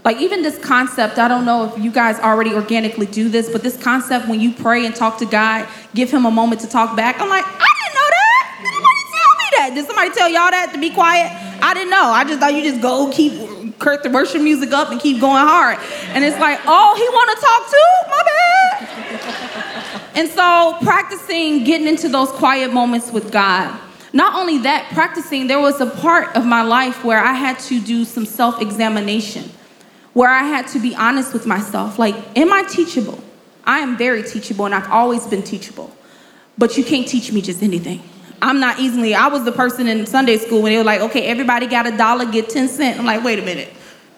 B: Like, even this concept, I don't know if you guys already organically do this, but this concept when you pray and talk to God, give Him a moment to talk back. I'm like, I didn't know that. Did anybody tell me that? Did somebody tell y'all that to be quiet? I didn't know. I just thought you just go keep Kurt the worship music up and keep going hard. And it's like, oh, he want to talk too? My bad. and so practicing getting into those quiet moments with God. Not only that, practicing, there was a part of my life where I had to do some self examination, where I had to be honest with myself. Like, am I teachable? I am very teachable and I've always been teachable. But you can't teach me just anything. I'm not easily, I was the person in Sunday school when they were like, okay, everybody got a dollar, get 10 cents. I'm like, wait a minute.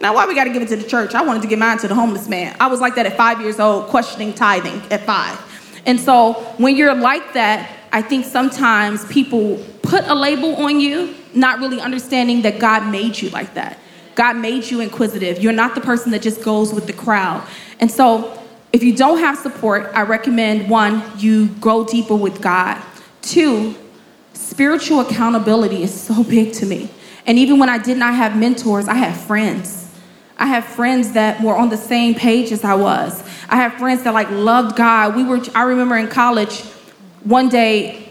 B: Now, why we got to give it to the church? I wanted to give mine to the homeless man. I was like that at five years old, questioning tithing at five. And so when you're like that, I think sometimes people put a label on you, not really understanding that God made you like that. God made you inquisitive. You're not the person that just goes with the crowd. And so if you don't have support, I recommend one, you go deeper with God. Two, spiritual accountability is so big to me. And even when I did not have mentors, I had friends. I had friends that were on the same page as I was. I had friends that like loved God. We were I remember in college one day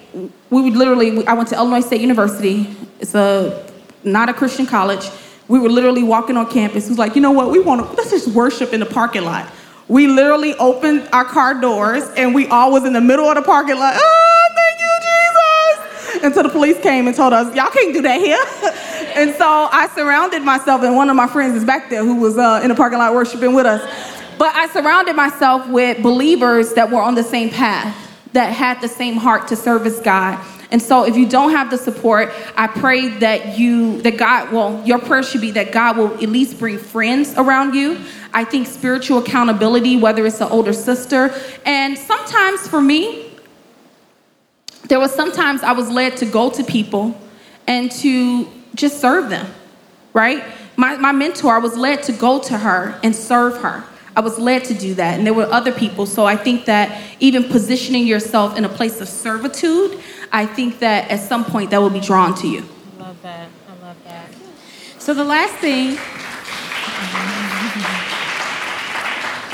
B: we would literally I went to Illinois State University. It's a not a Christian college. We were literally walking on campus. Was like, "You know what? We want to let's just worship in the parking lot." We literally opened our car doors and we all was in the middle of the parking lot. Oh, thank you, Jesus. Until the police came and told us, y'all can't do that here. and so I surrounded myself, and one of my friends is back there who was uh, in the parking lot worshiping with us. But I surrounded myself with believers that were on the same path, that had the same heart to service God. And so if you don't have the support, I pray that you, that God, well, your prayer should be that God will at least bring friends around you. I think spiritual accountability, whether it's an older sister, and sometimes for me, there was sometimes I was led to go to people and to just serve them, right? My, my mentor, I was led to go to her and serve her. I was led to do that, and there were other people. So I think that even positioning yourself in a place of servitude, I think that at some point that will be drawn to you.
A: I love that. I love that. So the last thing.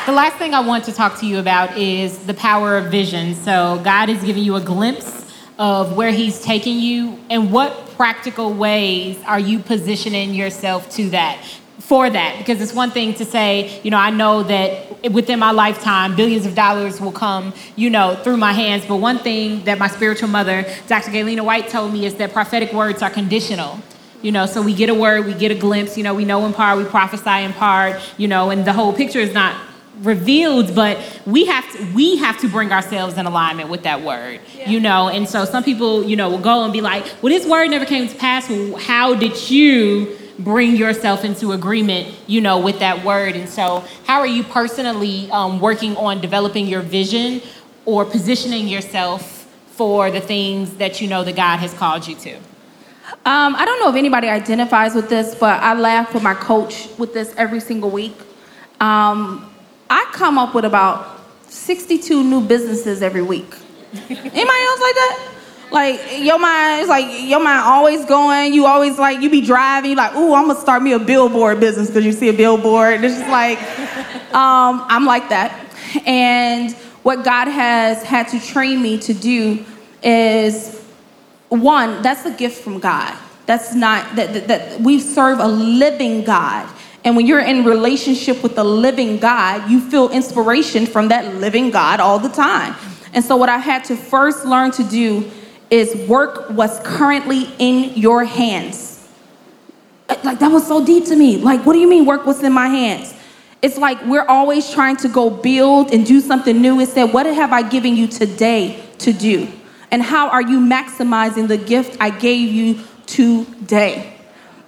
A: The last thing I want to talk to you about is the power of vision. So, God is giving you a glimpse of where He's taking you, and what practical ways are you positioning yourself to that? For that, because it's one thing to say, you know, I know that within my lifetime, billions of dollars will come, you know, through my hands. But one thing that my spiritual mother, Dr. Galena White, told me is that prophetic words are conditional. You know, so we get a word, we get a glimpse, you know, we know in part, we prophesy in part, you know, and the whole picture is not revealed but we have to we have to bring ourselves in alignment with that word yeah. you know and so some people you know will go and be like well this word never came to pass well, how did you bring yourself into agreement you know with that word and so how are you personally um, working on developing your vision or positioning yourself for the things that you know that god has called you to
B: um, i don't know if anybody identifies with this but i laugh with my coach with this every single week um, I come up with about 62 new businesses every week. Anybody else like that? Like your mind is like your mind always going. You always like you be driving. You like, ooh, I'm gonna start me a billboard business because you see a billboard. It's just like um, I'm like that. And what God has had to train me to do is one. That's a gift from God. That's not that, that, that we serve a living God. And when you're in relationship with the living God, you feel inspiration from that living God all the time. And so, what I had to first learn to do is work what's currently in your hands. Uh, like, that was so deep to me. Like, what do you mean, work what's in my hands? It's like we're always trying to go build and do something new. It said, What have I given you today to do? And how are you maximizing the gift I gave you today?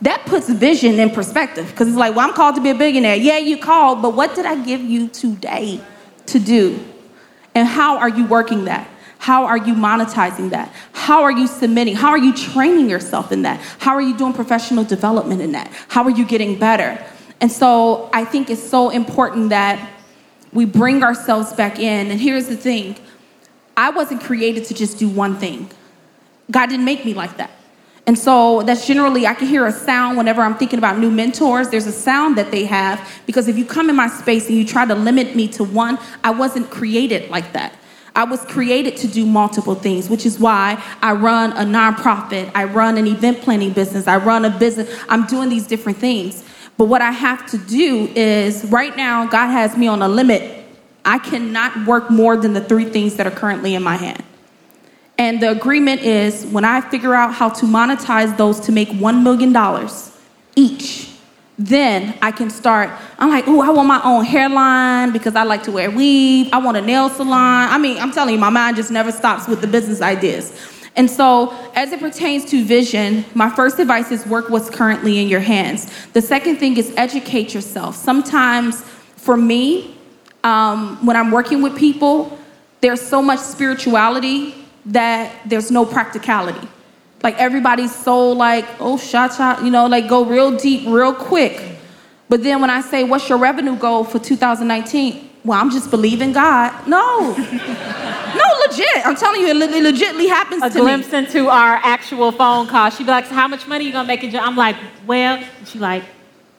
B: that puts vision in perspective because it's like, well, I'm called to be a billionaire. Yeah, you called, but what did I give you today to do? And how are you working that? How are you monetizing that? How are you submitting? How are you training yourself in that? How are you doing professional development in that? How are you getting better? And so I think it's so important that we bring ourselves back in. And here's the thing I wasn't created to just do one thing, God didn't make me like that. And so that's generally, I can hear a sound whenever I'm thinking about new mentors. There's a sound that they have because if you come in my space and you try to limit me to one, I wasn't created like that. I was created to do multiple things, which is why I run a nonprofit, I run an event planning business, I run a business, I'm doing these different things. But what I have to do is right now, God has me on a limit. I cannot work more than the three things that are currently in my hand. And the agreement is when I figure out how to monetize those to make $1 million each, then I can start. I'm like, oh, I want my own hairline because I like to wear weave. I want a nail salon. I mean, I'm telling you, my mind just never stops with the business ideas. And so, as it pertains to vision, my first advice is work what's currently in your hands. The second thing is educate yourself. Sometimes, for me, um, when I'm working with people, there's so much spirituality that there's no practicality. Like everybody's so like, oh, shot, shot, you know, like go real deep, real quick. But then when I say, what's your revenue goal for 2019? Well, I'm just believing God. No. no, legit. I'm telling you, it, it legitly happens
C: a
B: to
C: glimpse into our actual phone call. She'd be like, so how much money you gonna make in I'm like, well, and she like,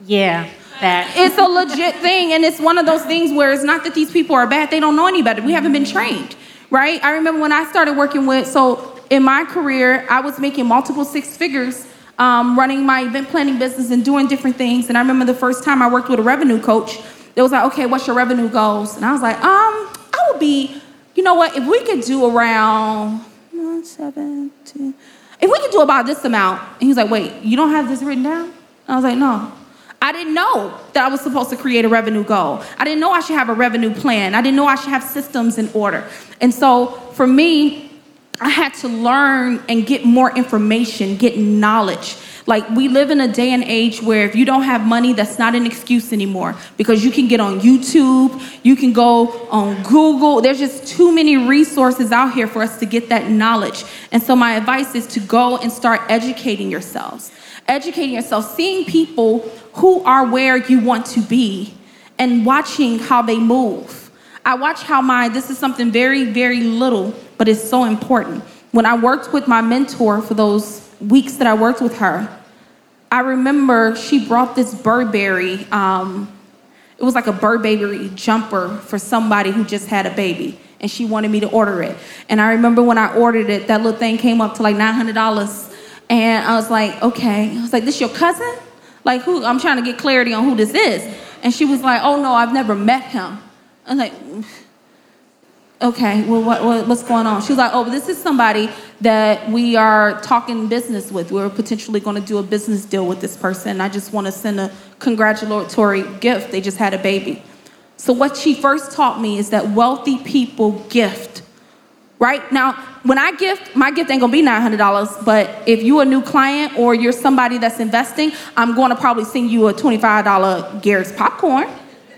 C: yeah, that.
B: It's a legit thing, and it's one of those things where it's not that these people are bad, they don't know any better. We haven't been trained right? I remember when I started working with, so in my career, I was making multiple six figures um, running my event planning business and doing different things. And I remember the first time I worked with a revenue coach, it was like, okay, what's your revenue goals? And I was like, um, I would be, you know what, if we could do around two, if we could do about this amount. And he was like, wait, you don't have this written down? I was like, no. I didn't know that I was supposed to create a revenue goal. I didn't know I should have a revenue plan. I didn't know I should have systems in order. And so for me, I had to learn and get more information, get knowledge. Like, we live in a day and age where if you don't have money, that's not an excuse anymore because you can get on YouTube, you can go on Google. There's just too many resources out here for us to get that knowledge. And so, my advice is to go and start educating yourselves educating yourself, seeing people who are where you want to be, and watching how they move. I watch how my, this is something very, very little, but it's so important. When I worked with my mentor for those weeks that I worked with her, I remember she brought this Burberry, um, it was like a Burberry jumper for somebody who just had a baby, and she wanted me to order it. And I remember when I ordered it, that little thing came up to like $900 and I was like, okay. I was like, this your cousin? Like, who? I'm trying to get clarity on who this is. And she was like, oh no, I've never met him. I was like, okay, well, what, what, what's going on? She was like, oh, this is somebody that we are talking business with. We're potentially going to do a business deal with this person. I just want to send a congratulatory gift. They just had a baby. So, what she first taught me is that wealthy people gift right? Now, when I gift, my gift ain't gonna be $900, but if you're a new client or you're somebody that's investing, I'm gonna probably send you a $25 Garrett's popcorn,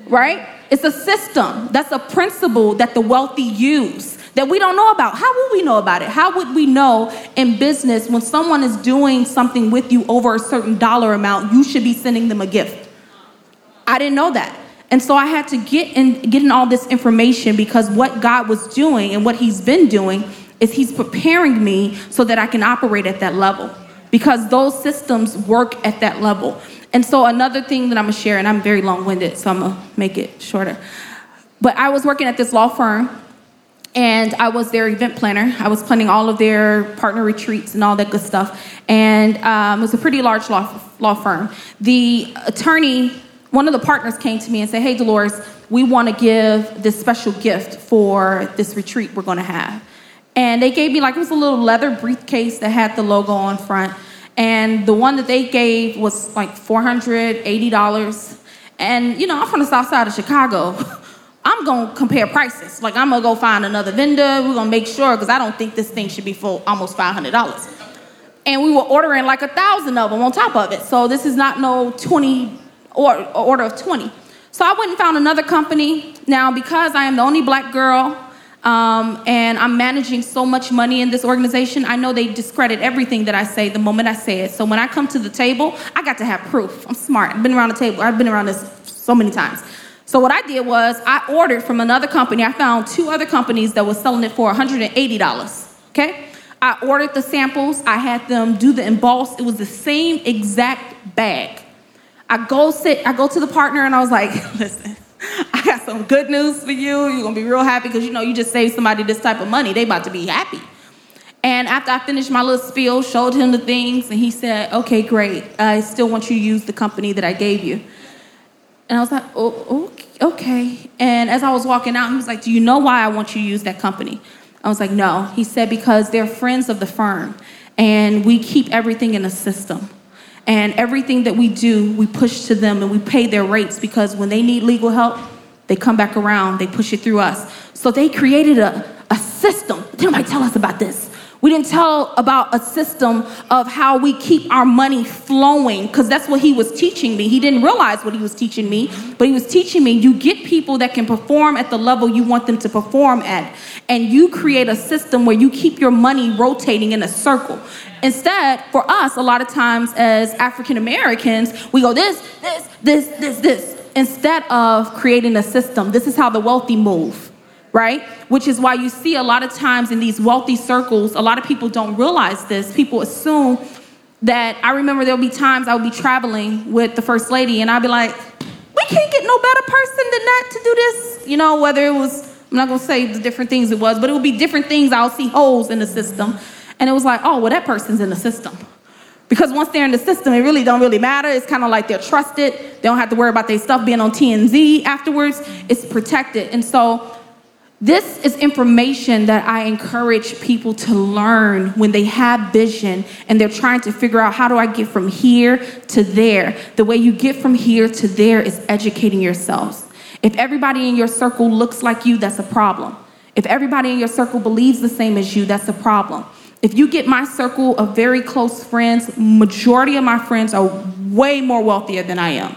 B: right? It's a system. That's a principle that the wealthy use that we don't know about. How would we know about it? How would we know in business when someone is doing something with you over a certain dollar amount, you should be sending them a gift? I didn't know that. And so I had to get in getting all this information because what God was doing and what He's been doing is He's preparing me so that I can operate at that level. Because those systems work at that level. And so another thing that I'm gonna share, and I'm very long-winded, so I'm gonna make it shorter. But I was working at this law firm and I was their event planner. I was planning all of their partner retreats and all that good stuff. And um, it was a pretty large law, law firm. The attorney one of the partners came to me and said, Hey, Dolores, we want to give this special gift for this retreat we're to have. And they gave me, like, it was a little leather briefcase that had the logo on front. And the one that they gave was like $480. And, you know, I'm from the south side of Chicago. I'm going to compare prices. Like, I'm going to go find another vendor. We're going to make sure, because I don't think this thing should be for almost $500. And we were ordering like a thousand of them on top of it. So this is not no 20 or, order of 20. So I went and found another company. Now, because I am the only black girl, Um, and I'm managing so much money in this organization. I know they discredit everything that I say the moment I say it. So when I come to the table, I got to have proof. I'm smart. I've been around the table. I've been around this so many times. So what I did was I ordered from another company. I found two other companies that were selling it for $180. Okay? I ordered the samples. I had them do the emboss. It was the same exact bag. I go sit, I go to the partner and I was like, listen, I got some good news for you. You're gonna be real happy because you know you just saved somebody this type of money. They about to be happy. And after I finished my little spiel, showed him the things, and he said, okay, great. I still want you to use the company that I gave you. And I was like, oh, okay. And as I was walking out, he was like, do you know why I want you to use that company? I was like, no. He said, because they're friends of the firm, and we keep everything in a system. And everything that we do, we push to them and we pay their rates because when they need legal help, they come back around, they push it through us. So they created a, a system. Did nobody tell us about this? Didn't tell about a system of how we keep our money flowing because that's what he was teaching me. He didn't realize what he was teaching me, but he was teaching me you get people that can perform at the level you want them to perform at, and you create a system where you keep your money rotating in a circle. Instead, for us, a lot of times as African Americans, we go this, this, this, this, this, instead of creating a system. This is how the wealthy move, right? Which is why you see a lot of times in these wealthy circles, a lot of people don't realize this. People assume that I remember there'll be times I would be traveling with the first lady and I'd be like, we can't get no better person than that to do this. You know, whether it was, I'm not gonna say the different things it was, but it would be different things. I'll see holes in the system. And it was like, oh, well, that person's in the system. Because once they're in the system, it really don't really matter. It's kind of like they're trusted. They don't have to worry about their stuff being on TMZ afterwards. It's protected. And so this is information that I encourage people to learn when they have vision and they're trying to figure out how do I get from here to there. The way you get from here to there is educating yourselves. If everybody in your circle looks like you, that's a problem. If everybody in your circle believes the same as you, that's a problem. If you get my circle of very close friends, majority of my friends are way more wealthier than I am.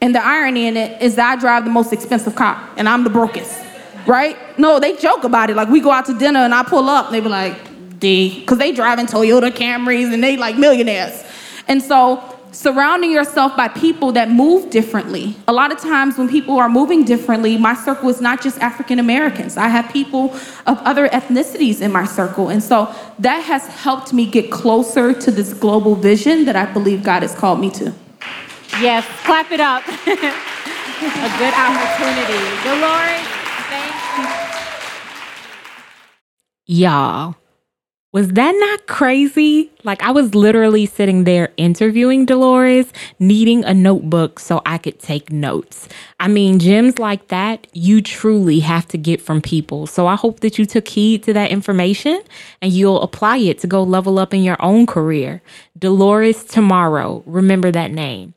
B: And the irony in it is that I drive the most expensive car and I'm the brokest, right? No, they joke about it. Like we go out to dinner and I pull up and they be like, D, because they driving Toyota Camrys and they like millionaires. And so surrounding yourself by people that move differently. A lot of times when people are moving differently, my circle is not just African Americans. I have people of other ethnicities in my circle. And so that has helped me get closer to this global vision that I believe God has called me to.
C: Yes, clap it up. A good opportunity. Dolores.
A: Y'all was that not crazy? Like, I was literally sitting there interviewing Dolores, needing a notebook so I could take notes. I mean, gems like that, you truly have to get from people. So I hope that you took heed to that information and you'll apply it to go level up in your own career. Dolores Tomorrow, remember that name.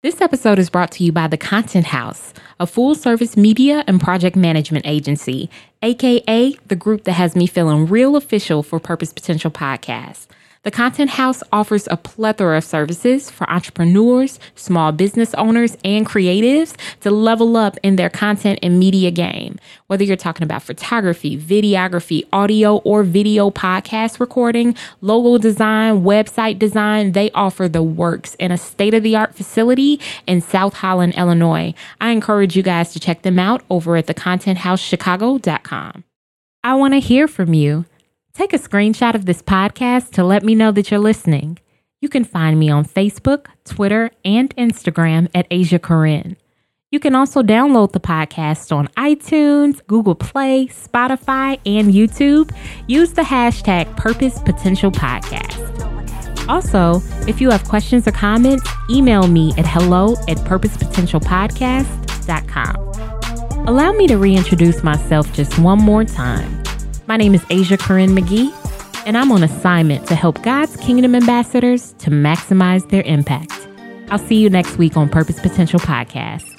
A: This episode is brought to you by The Content House, a full service media and project management agency, aka the group that has me feeling real official for Purpose Potential Podcast. The Content House offers a plethora of services for entrepreneurs, small business owners, and creatives to level up in their content and media game. Whether you're talking about photography, videography, audio or video podcast recording, logo design, website design, they offer the works in a state of the art facility in South Holland, Illinois. I encourage you guys to check them out over at thecontentHouseChicago.com. I want to hear from you. Take a screenshot of this podcast to let me know that you're listening. You can find me on Facebook, Twitter, and Instagram at Asia Corinne. You can also download the podcast on iTunes, Google Play, Spotify, and YouTube. Use the hashtag Purpose Potential Podcast. Also, if you have questions or comments, email me at hello at purposepotentialpodcast.com. Allow me to reintroduce myself just one more time. My name is Asia Corinne McGee, and I'm on assignment to help God's Kingdom ambassadors to maximize their impact. I'll see you next week on Purpose Potential Podcast.